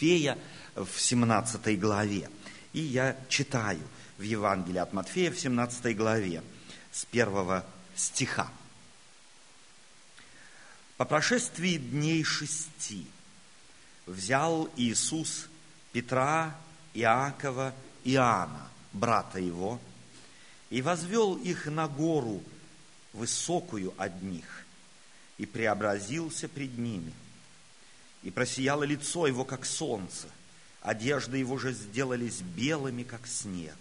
Матфея в 17 главе. И я читаю в Евангелии от Матфея в 17 главе с первого стиха. По прошествии дней шести взял Иисус Петра, Иакова, Иоанна, брата его, и возвел их на гору высокую от них, и преобразился пред ними. И просияло лицо его, как солнце, одежды его же сделались белыми, как снег.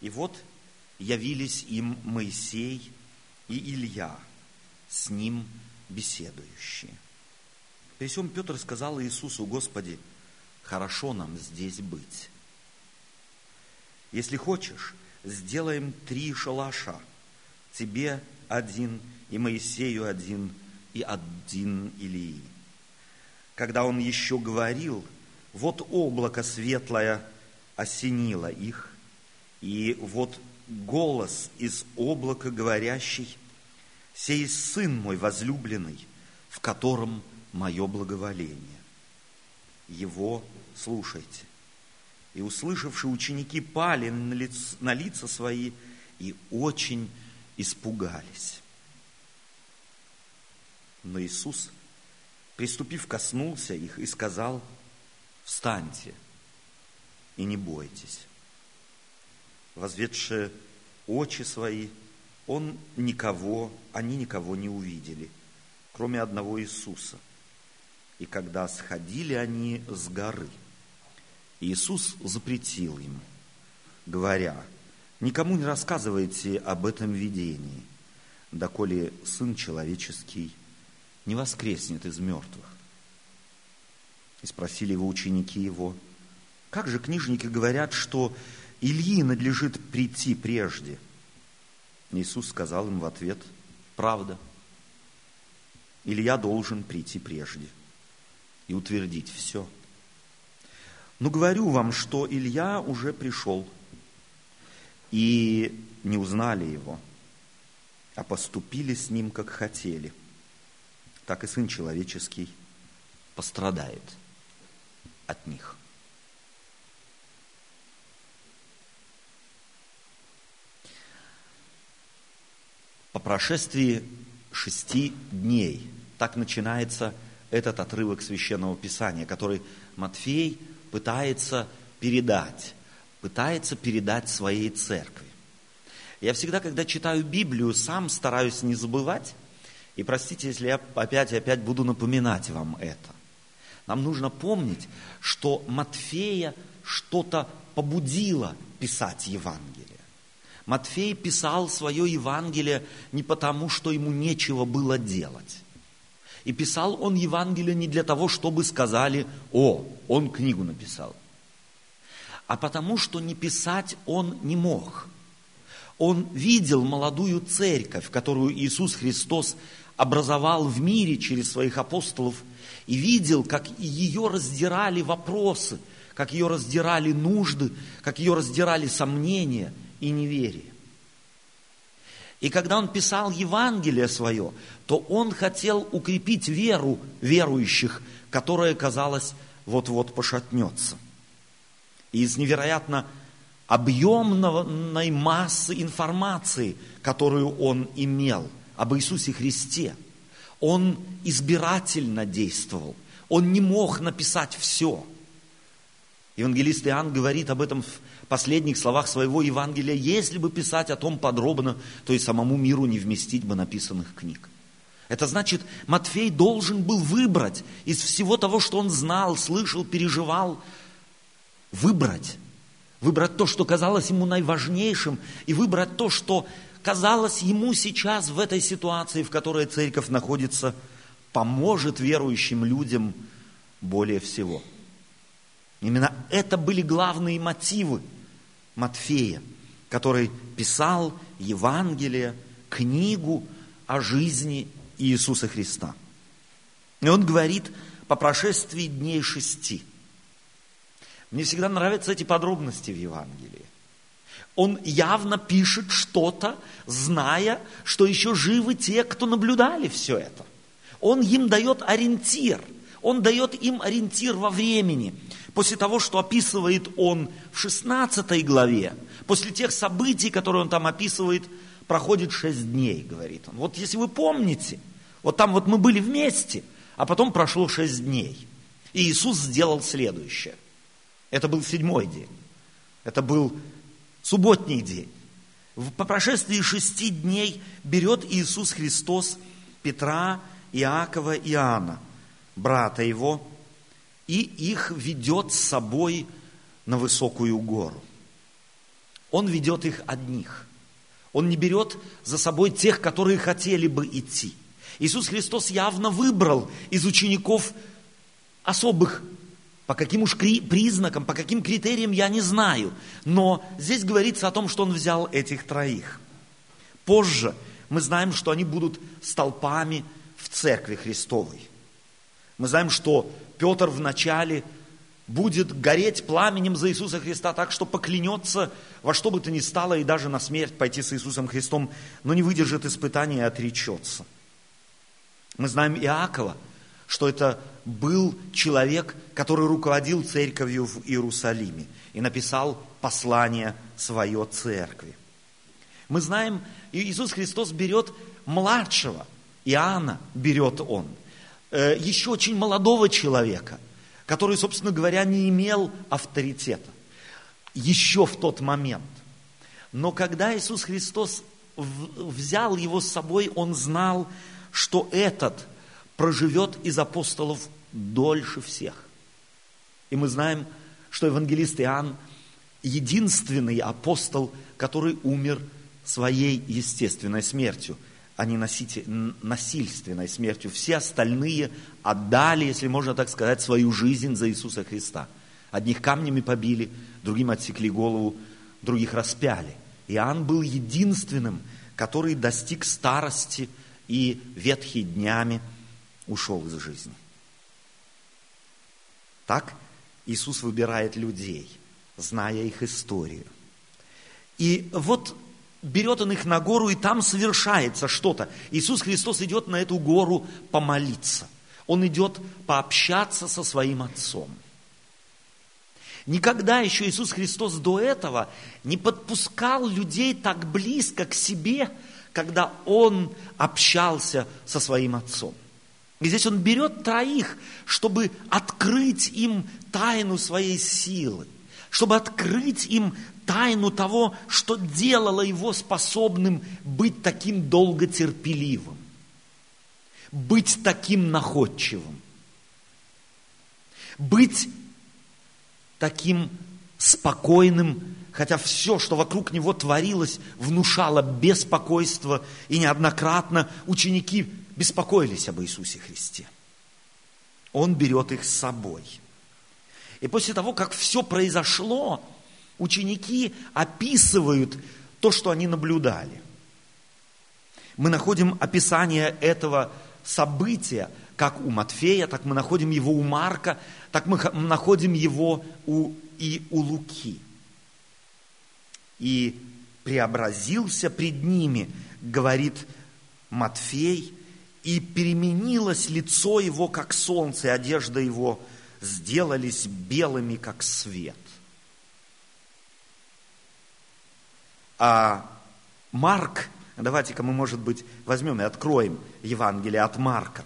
И вот явились им Моисей и Илья, с ним беседующие. При всем Петр сказал Иисусу, Господи, хорошо нам здесь быть. Если хочешь, сделаем три шалаша. Тебе один, и Моисею один, и один Илии. Когда он еще говорил, вот облако светлое осенило их, и вот голос из облака говорящий, «Сей сын мой возлюбленный, в котором мое благоволение. Его слушайте». И услышавшие ученики пали на лица, на лица свои и очень испугались. Но Иисус, приступив, коснулся их и сказал, «Встаньте и не бойтесь» возведшие очи свои, он никого, они никого не увидели, кроме одного Иисуса. И когда сходили они с горы, Иисус запретил им, говоря, никому не рассказывайте об этом видении, доколе Сын Человеческий не воскреснет из мертвых. И спросили его ученики его, как же книжники говорят, что Ильи надлежит прийти прежде. Иисус сказал им в ответ, правда, Илья должен прийти прежде и утвердить все. Но говорю вам, что Илья уже пришел, и не узнали его, а поступили с ним, как хотели. Так и Сын Человеческий пострадает от них. по прошествии шести дней. Так начинается этот отрывок священного писания, который Матфей пытается передать, пытается передать своей церкви. Я всегда, когда читаю Библию, сам стараюсь не забывать, и простите, если я опять и опять буду напоминать вам это. Нам нужно помнить, что Матфея что-то побудило писать Евангелие. Матфей писал свое Евангелие не потому, что ему нечего было делать. И писал он Евангелие не для того, чтобы сказали, о, он книгу написал. А потому, что не писать он не мог. Он видел молодую церковь, которую Иисус Христос образовал в мире через своих апостолов, и видел, как ее раздирали вопросы, как ее раздирали нужды, как ее раздирали сомнения – и неверие. И когда он писал Евангелие свое, то он хотел укрепить веру верующих, которая, казалось, вот-вот пошатнется. И из невероятно объемной массы информации, которую он имел об Иисусе Христе, он избирательно действовал. Он не мог написать все. Евангелист Иоанн говорит об этом в последних словах своего Евангелия, если бы писать о том подробно, то и самому миру не вместить бы написанных книг. Это значит, Матфей должен был выбрать из всего того, что он знал, слышал, переживал, выбрать. Выбрать то, что казалось ему наиважнейшим, и выбрать то, что казалось ему сейчас в этой ситуации, в которой церковь находится, поможет верующим людям более всего. Именно это были главные мотивы – Матфея, который писал Евангелие, книгу о жизни Иисуса Христа. И он говорит по прошествии дней шести. Мне всегда нравятся эти подробности в Евангелии. Он явно пишет что-то, зная, что еще живы те, кто наблюдали все это. Он им дает ориентир. Он дает им ориентир во времени. После того, что описывает он в 16 главе, после тех событий, которые он там описывает, проходит 6 дней, говорит он. Вот если вы помните, вот там вот мы были вместе, а потом прошло 6 дней. И Иисус сделал следующее. Это был седьмой день. Это был субботний день. По прошествии шести дней берет Иисус Христос Петра, Иакова и Иоанна, брата его, и их ведет с собой на высокую гору. Он ведет их одних. Он не берет за собой тех, которые хотели бы идти. Иисус Христос явно выбрал из учеников особых по каким уж признакам, по каким критериям, я не знаю. Но здесь говорится о том, что он взял этих троих. Позже мы знаем, что они будут столпами в церкви Христовой. Мы знаем, что Петр вначале будет гореть пламенем за Иисуса Христа так, что поклянется во что бы то ни стало и даже на смерть пойти с Иисусом Христом, но не выдержит испытания и отречется. Мы знаем Иакова – что это был человек, который руководил церковью в Иерусалиме и написал послание свое церкви. Мы знаем, Иисус Христос берет младшего, Иоанна берет он, э, еще очень молодого человека, который, собственно говоря, не имел авторитета еще в тот момент. Но когда Иисус Христос взял его с собой, он знал, что этот – проживет из апостолов дольше всех. И мы знаем, что евангелист Иоанн единственный апостол, который умер своей естественной смертью, а не насильственной смертью. Все остальные отдали, если можно так сказать, свою жизнь за Иисуса Христа. Одних камнями побили, другим отсекли голову, других распяли. Иоанн был единственным, который достиг старости и ветхий днями – ушел из жизни. Так Иисус выбирает людей, зная их историю. И вот берет он их на гору, и там совершается что-то. Иисус Христос идет на эту гору помолиться. Он идет пообщаться со своим Отцом. Никогда еще Иисус Христос до этого не подпускал людей так близко к себе, когда Он общался со своим Отцом. И здесь он берет троих, чтобы открыть им тайну своей силы, чтобы открыть им тайну того, что делало его способным быть таким долготерпеливым, быть таким находчивым, быть таким спокойным, хотя все, что вокруг него творилось, внушало беспокойство, и неоднократно ученики беспокоились об Иисусе Христе. Он берет их с собой. И после того, как все произошло, ученики описывают то, что они наблюдали. Мы находим описание этого события, как у Матфея, так мы находим его у Марка, так мы находим его у, и у Луки. И преобразился пред ними, говорит Матфей, и переменилось лицо его, как солнце, и одежда его сделались белыми, как свет. А Марк, давайте-ка мы, может быть, возьмем и откроем Евангелие от Марка.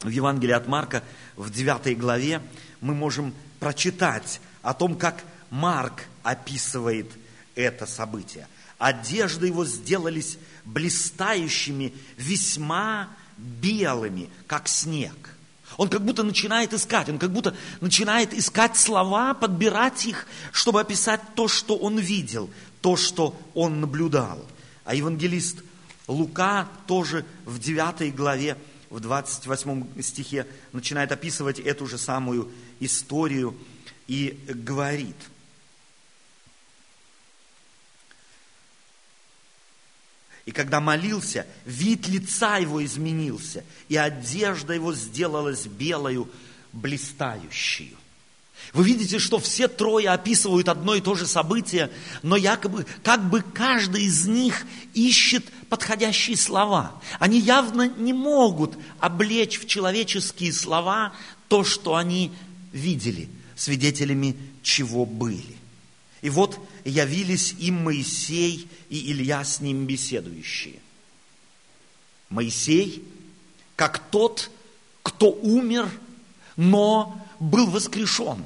В Евангелии от Марка в 9 главе мы можем прочитать о том, как Марк описывает это событие. Одежды его сделались блистающими, весьма белыми, как снег. Он как будто начинает искать, он как будто начинает искать слова, подбирать их, чтобы описать то, что он видел, то, что он наблюдал. А евангелист Лука тоже в 9 главе, в 28 стихе начинает описывать эту же самую историю и говорит – И когда молился, вид лица его изменился, и одежда его сделалась белою, блистающую. Вы видите, что все трое описывают одно и то же событие, но якобы, как бы каждый из них ищет подходящие слова. Они явно не могут облечь в человеческие слова то, что они видели, свидетелями чего были. И вот явились им Моисей и Илья с ним беседующие. Моисей, как тот, кто умер, но был воскрешен.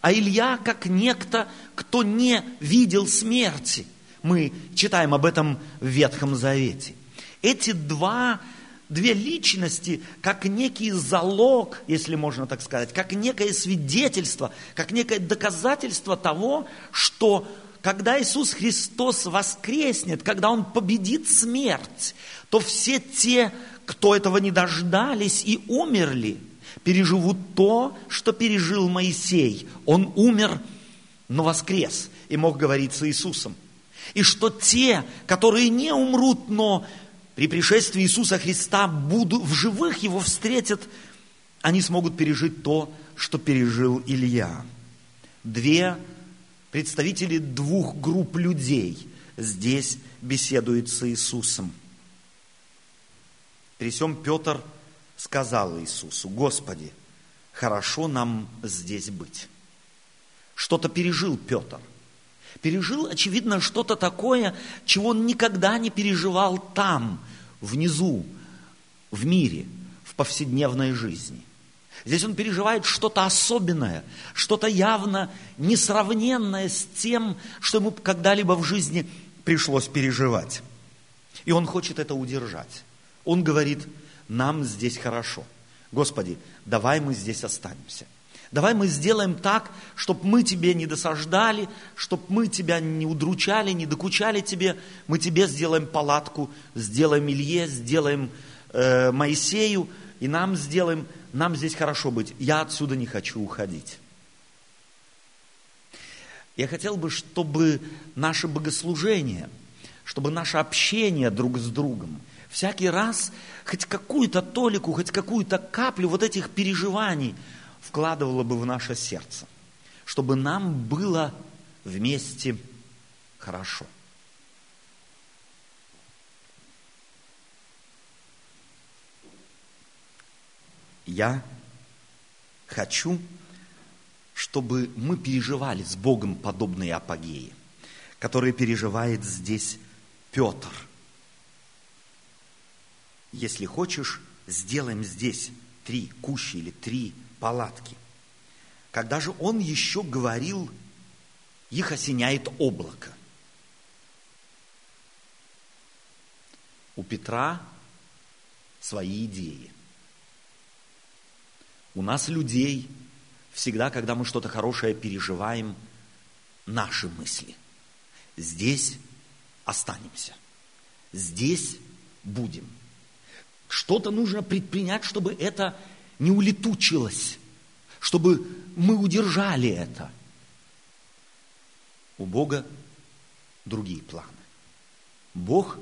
А Илья, как некто, кто не видел смерти. Мы читаем об этом в Ветхом Завете. Эти два две личности как некий залог, если можно так сказать, как некое свидетельство, как некое доказательство того, что когда Иисус Христос воскреснет, когда Он победит смерть, то все те, кто этого не дождались и умерли, переживут то, что пережил Моисей. Он умер, но воскрес и мог говорить с Иисусом. И что те, которые не умрут, но при пришествии Иисуса Христа буду, в живых его встретят, они смогут пережить то, что пережил Илья. Две представители двух групп людей здесь беседуют с Иисусом. При всем Петр сказал Иисусу, Господи, хорошо нам здесь быть. Что-то пережил Петр. Пережил, очевидно, что-то такое, чего он никогда не переживал там, внизу, в мире, в повседневной жизни. Здесь он переживает что-то особенное, что-то явно несравненное с тем, что ему когда-либо в жизни пришлось переживать. И он хочет это удержать. Он говорит, нам здесь хорошо. Господи, давай мы здесь останемся. Давай мы сделаем так, чтобы мы тебе не досаждали, чтобы мы тебя не удручали, не докучали тебе. Мы тебе сделаем палатку, сделаем Илье, сделаем э, Моисею, и нам сделаем, нам здесь хорошо быть. Я отсюда не хочу уходить. Я хотел бы, чтобы наше богослужение, чтобы наше общение друг с другом, всякий раз хоть какую-то толику, хоть какую-то каплю вот этих переживаний – вкладывало бы в наше сердце, чтобы нам было вместе хорошо. Я хочу, чтобы мы переживали с Богом подобные апогеи, которые переживает здесь Петр. Если хочешь, сделаем здесь три кущи или три палатки. Когда же он еще говорил, их осеняет облако. У Петра свои идеи. У нас людей всегда, когда мы что-то хорошее переживаем, наши мысли. Здесь останемся. Здесь будем. Что-то нужно предпринять, чтобы это не улетучилось, чтобы мы удержали это. У Бога другие планы. Бог,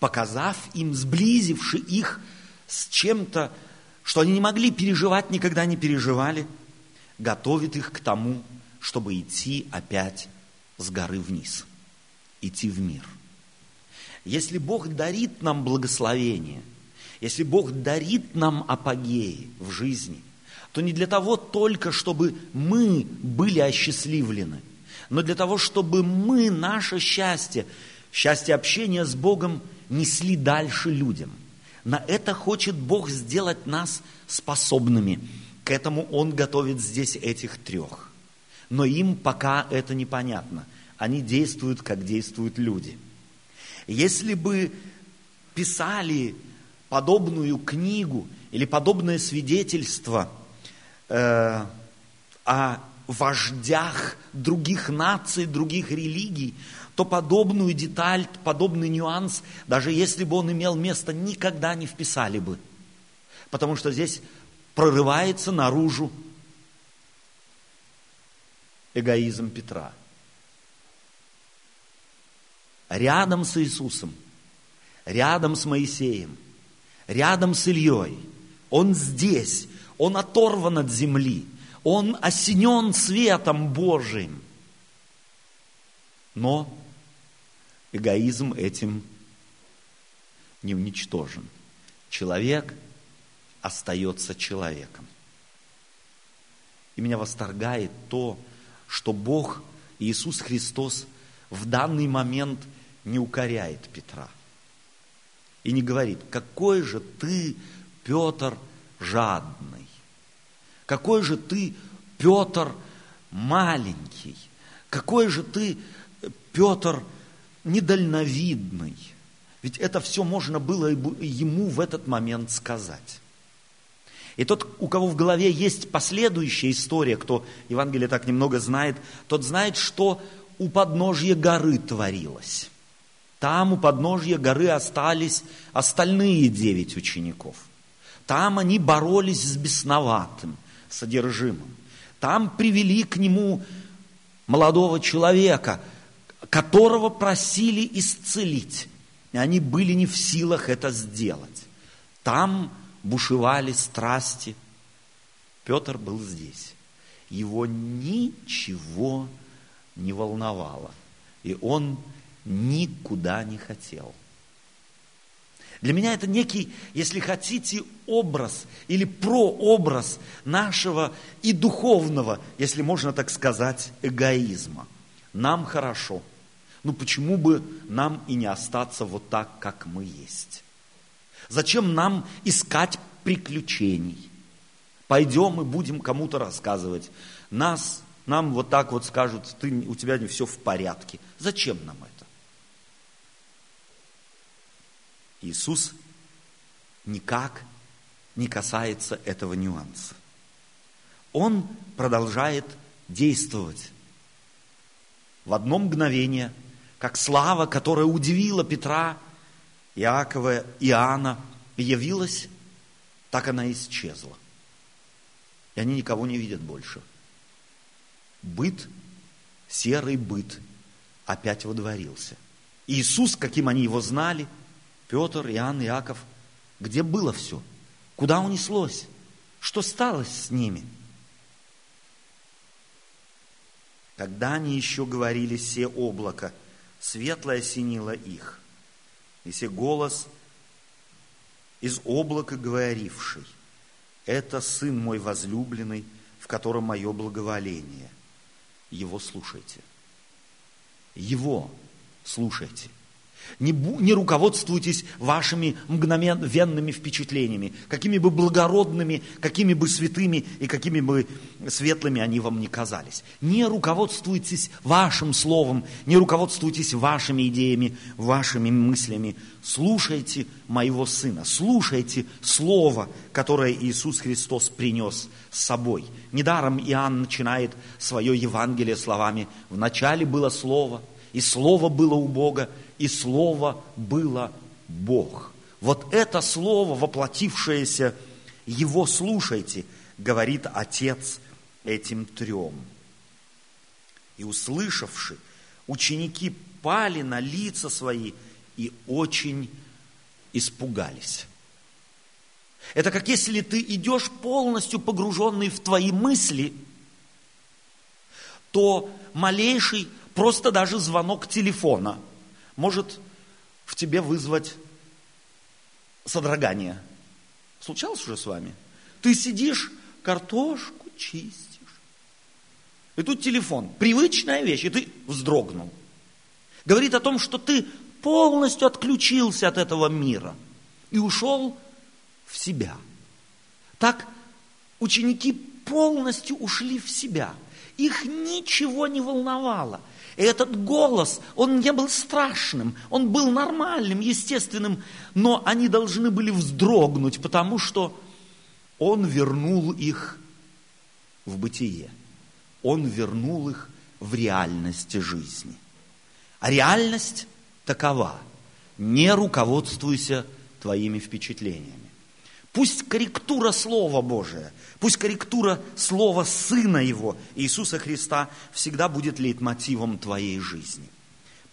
показав им, сблизивши их с чем-то, что они не могли переживать, никогда не переживали, готовит их к тому, чтобы идти опять с горы вниз, идти в мир. Если Бог дарит нам благословение – если Бог дарит нам апогеи в жизни, то не для того только, чтобы мы были осчастливлены, но для того, чтобы мы наше счастье, счастье общения с Богом несли дальше людям. На это хочет Бог сделать нас способными. К этому Он готовит здесь этих трех. Но им пока это непонятно. Они действуют, как действуют люди. Если бы писали подобную книгу или подобное свидетельство э, о вождях других наций, других религий, то подобную деталь, подобный нюанс, даже если бы он имел место, никогда не вписали бы. Потому что здесь прорывается наружу эгоизм Петра. Рядом с Иисусом, рядом с Моисеем – рядом с Ильей. Он здесь, он оторван от земли, он осенен светом Божиим. Но эгоизм этим не уничтожен. Человек остается человеком. И меня восторгает то, что Бог, Иисус Христос, в данный момент не укоряет Петра. И не говорит, какой же ты, Петр, жадный. Какой же ты, Петр, маленький. Какой же ты, Петр, недальновидный. Ведь это все можно было ему в этот момент сказать. И тот, у кого в голове есть последующая история, кто Евангелие так немного знает, тот знает, что у подножья горы творилось. Там у подножья горы остались остальные девять учеников. Там они боролись с бесноватым содержимым. Там привели к нему молодого человека, которого просили исцелить. И они были не в силах это сделать. Там бушевали страсти. Петр был здесь. Его ничего не волновало. И он никуда не хотел. Для меня это некий, если хотите, образ или прообраз нашего и духовного, если можно так сказать, эгоизма. Нам хорошо. Ну почему бы нам и не остаться вот так, как мы есть? Зачем нам искать приключений? Пойдем и будем кому-то рассказывать. Нас, нам вот так вот скажут, ты, у тебя не все в порядке. Зачем нам это? Иисус никак не касается этого нюанса. Он продолжает действовать. В одно мгновение, как слава, которая удивила Петра – Иакова, Иоанна явилась, так она исчезла. И они никого не видят больше. Быт, серый быт, опять водворился. Иисус, каким они его знали, Петр, Иоанн, Иаков, где было все? Куда унеслось? Что стало с ними? Когда они еще говорили все облако, светлое осенило их – если голос из облака говоривший, это Сын мой возлюбленный, в котором мое благоволение. Его слушайте. Его слушайте. Не, не руководствуйтесь вашими мгновенными впечатлениями, какими бы благородными, какими бы святыми и какими бы светлыми они вам не казались. Не руководствуйтесь вашим словом, не руководствуйтесь вашими идеями, вашими мыслями. Слушайте моего Сына, слушайте Слово, которое Иисус Христос принес с собой. Недаром Иоанн начинает свое Евангелие словами «В начале было Слово, и Слово было у Бога, и Слово было Бог. Вот это Слово, воплотившееся, Его слушайте, говорит Отец этим трем. И услышавши, ученики пали на лица свои и очень испугались. Это как если ты идешь полностью погруженный в твои мысли, то малейший, просто даже звонок телефона – может в тебе вызвать содрогание. Случалось уже с вами? Ты сидишь, картошку чистишь. И тут телефон, привычная вещь, и ты вздрогнул. Говорит о том, что ты полностью отключился от этого мира и ушел в себя. Так ученики полностью ушли в себя. Их ничего не волновало. И этот голос, он не был страшным, он был нормальным, естественным, но они должны были вздрогнуть, потому что он вернул их в бытие. Он вернул их в реальность жизни. А реальность такова. Не руководствуйся твоими впечатлениями. Пусть корректура Слова Божия, пусть корректура Слова Сына Его, Иисуса Христа, всегда будет лейтмотивом твоей жизни.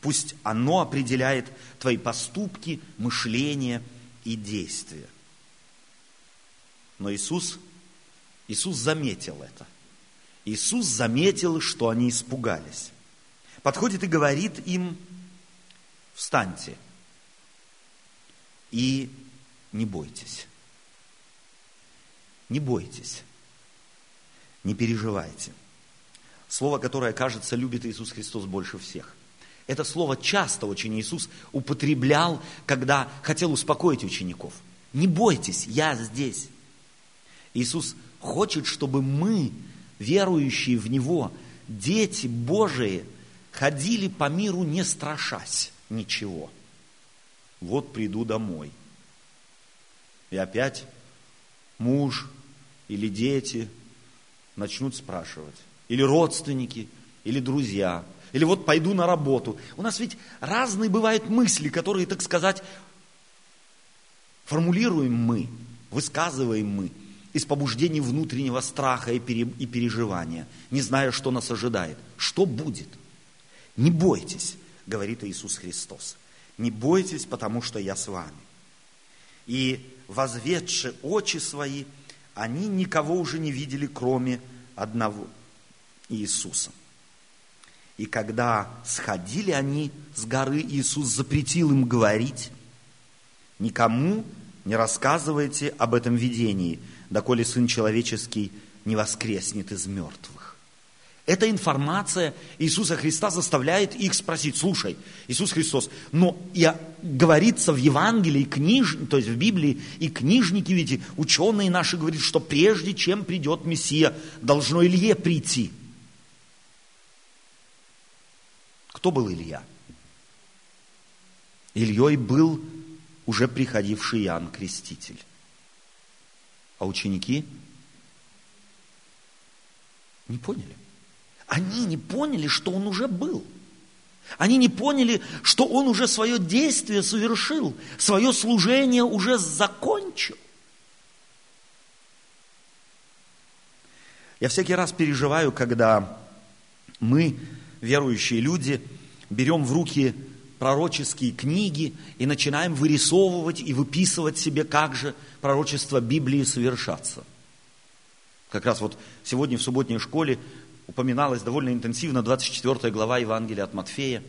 Пусть оно определяет твои поступки, мышление и действия. Но Иисус, Иисус заметил это. Иисус заметил, что они испугались. Подходит и говорит им, встаньте и не бойтесь. Не бойтесь. Не переживайте. Слово, которое, кажется, любит Иисус Христос больше всех. Это слово часто очень Иисус употреблял, когда хотел успокоить учеников. Не бойтесь, я здесь. Иисус хочет, чтобы мы, верующие в Него, дети Божии, ходили по миру не страшась ничего. Вот приду домой. И опять муж или дети начнут спрашивать. Или родственники, или друзья. Или вот пойду на работу. У нас ведь разные бывают мысли, которые, так сказать, формулируем мы, высказываем мы из побуждений внутреннего страха и переживания, не зная, что нас ожидает. Что будет? Не бойтесь, говорит Иисус Христос. Не бойтесь, потому что я с вами. И возведши очи свои, они никого уже не видели, кроме одного Иисуса. И когда сходили они с горы, Иисус запретил им говорить, никому не рассказывайте об этом видении, доколе Сын Человеческий не воскреснет из мертвых. Эта информация Иисуса Христа заставляет их спросить, слушай, Иисус Христос, но я, говорится в Евангелии, книж, то есть в Библии, и книжники, видите, ученые наши говорят, что прежде чем придет Мессия, должно Илье прийти. Кто был Илья? Ильей был уже приходивший Иоанн Креститель. А ученики не поняли. Они не поняли, что он уже был. Они не поняли, что он уже свое действие совершил, свое служение уже закончил. Я всякий раз переживаю, когда мы, верующие люди, берем в руки пророческие книги и начинаем вырисовывать и выписывать себе, как же пророчество Библии совершаться. Как раз вот сегодня в субботней школе упоминалась довольно интенсивно 24 глава Евангелия от Матфея.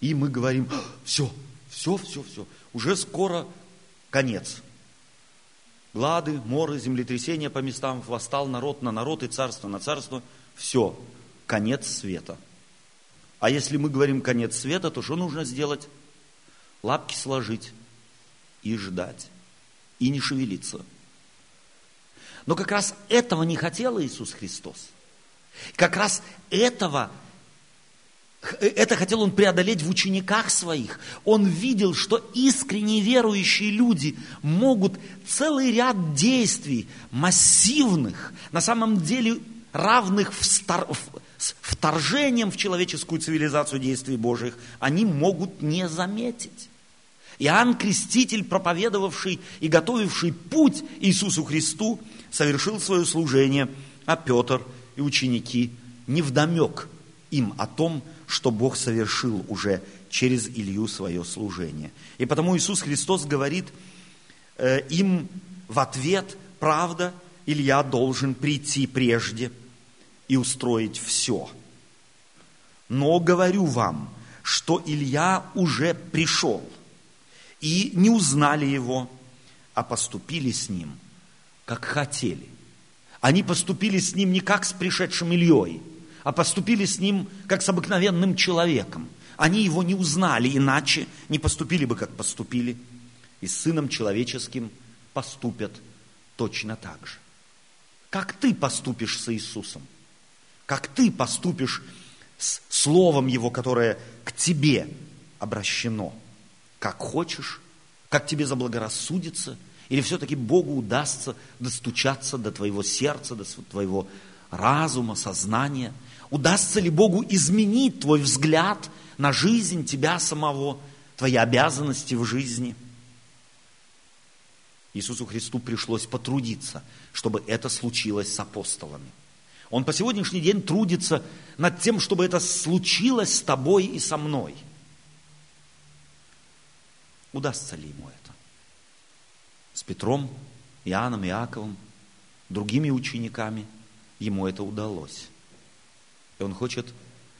И мы говорим, все, все, все, все, уже скоро конец. Глады, моры, землетрясения по местам, восстал народ на народ и царство на царство. Все, конец света. А если мы говорим конец света, то что нужно сделать? Лапки сложить и ждать, и не шевелиться. Но как раз этого не хотел Иисус Христос – как раз этого, это хотел он преодолеть в учениках своих. Он видел, что искренне верующие люди могут целый ряд действий, массивных, на самом деле равных в стар, с вторжением в человеческую цивилизацию действий Божьих, они могут не заметить. Иоанн Креститель, проповедовавший и готовивший путь Иисусу Христу, совершил свое служение, а Петр – и ученики не вдомек им о том, что Бог совершил уже через Илью свое служение. И потому Иисус Христос говорит э, им в ответ, правда, Илья должен прийти прежде и устроить все. Но говорю вам, что Илья уже пришел, и не узнали его, а поступили с ним, как хотели. Они поступили с ним не как с пришедшим Ильей, а поступили с ним как с обыкновенным человеком. Они его не узнали, иначе не поступили бы, как поступили. И с Сыном Человеческим поступят точно так же. Как ты поступишь с Иисусом? Как ты поступишь с Словом Его, которое к тебе обращено? Как хочешь, как тебе заблагорассудится – или все-таки Богу удастся достучаться до твоего сердца, до твоего разума, сознания? Удастся ли Богу изменить твой взгляд на жизнь тебя самого, твои обязанности в жизни? Иисусу Христу пришлось потрудиться, чтобы это случилось с апостолами. Он по сегодняшний день трудится над тем, чтобы это случилось с тобой и со мной. Удастся ли ему это? Петром, Иоанном, Иаковом, другими учениками, ему это удалось. И он хочет,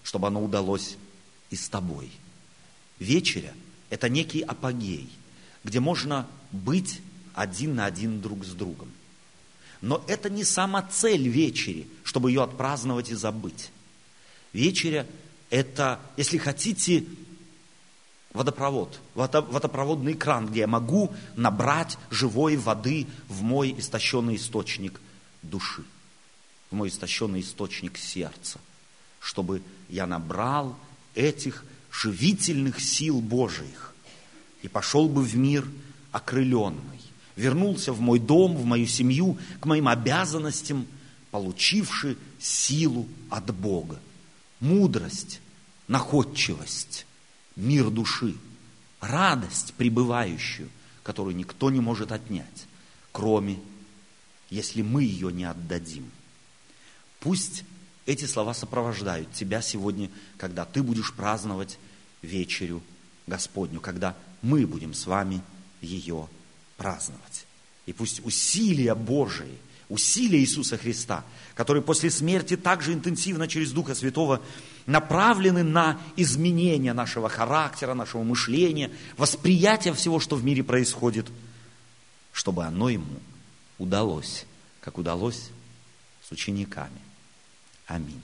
чтобы оно удалось и с тобой. Вечеря – это некий апогей, где можно быть один на один друг с другом. Но это не сама цель вечери, чтобы ее отпраздновать и забыть. Вечеря – это, если хотите, водопровод, водопроводный кран, где я могу набрать живой воды в мой истощенный источник души, в мой истощенный источник сердца, чтобы я набрал этих живительных сил Божиих и пошел бы в мир окрыленный, вернулся в мой дом, в мою семью, к моим обязанностям, получивший силу от Бога, мудрость, находчивость, мир души, радость пребывающую, которую никто не может отнять, кроме, если мы ее не отдадим. Пусть эти слова сопровождают тебя сегодня, когда ты будешь праздновать вечерю Господню, когда мы будем с вами ее праздновать. И пусть усилия Божии, усилия Иисуса Христа, которые после смерти также интенсивно через Духа Святого направлены на изменение нашего характера, нашего мышления, восприятия всего, что в мире происходит, чтобы оно ему удалось, как удалось с учениками. Аминь.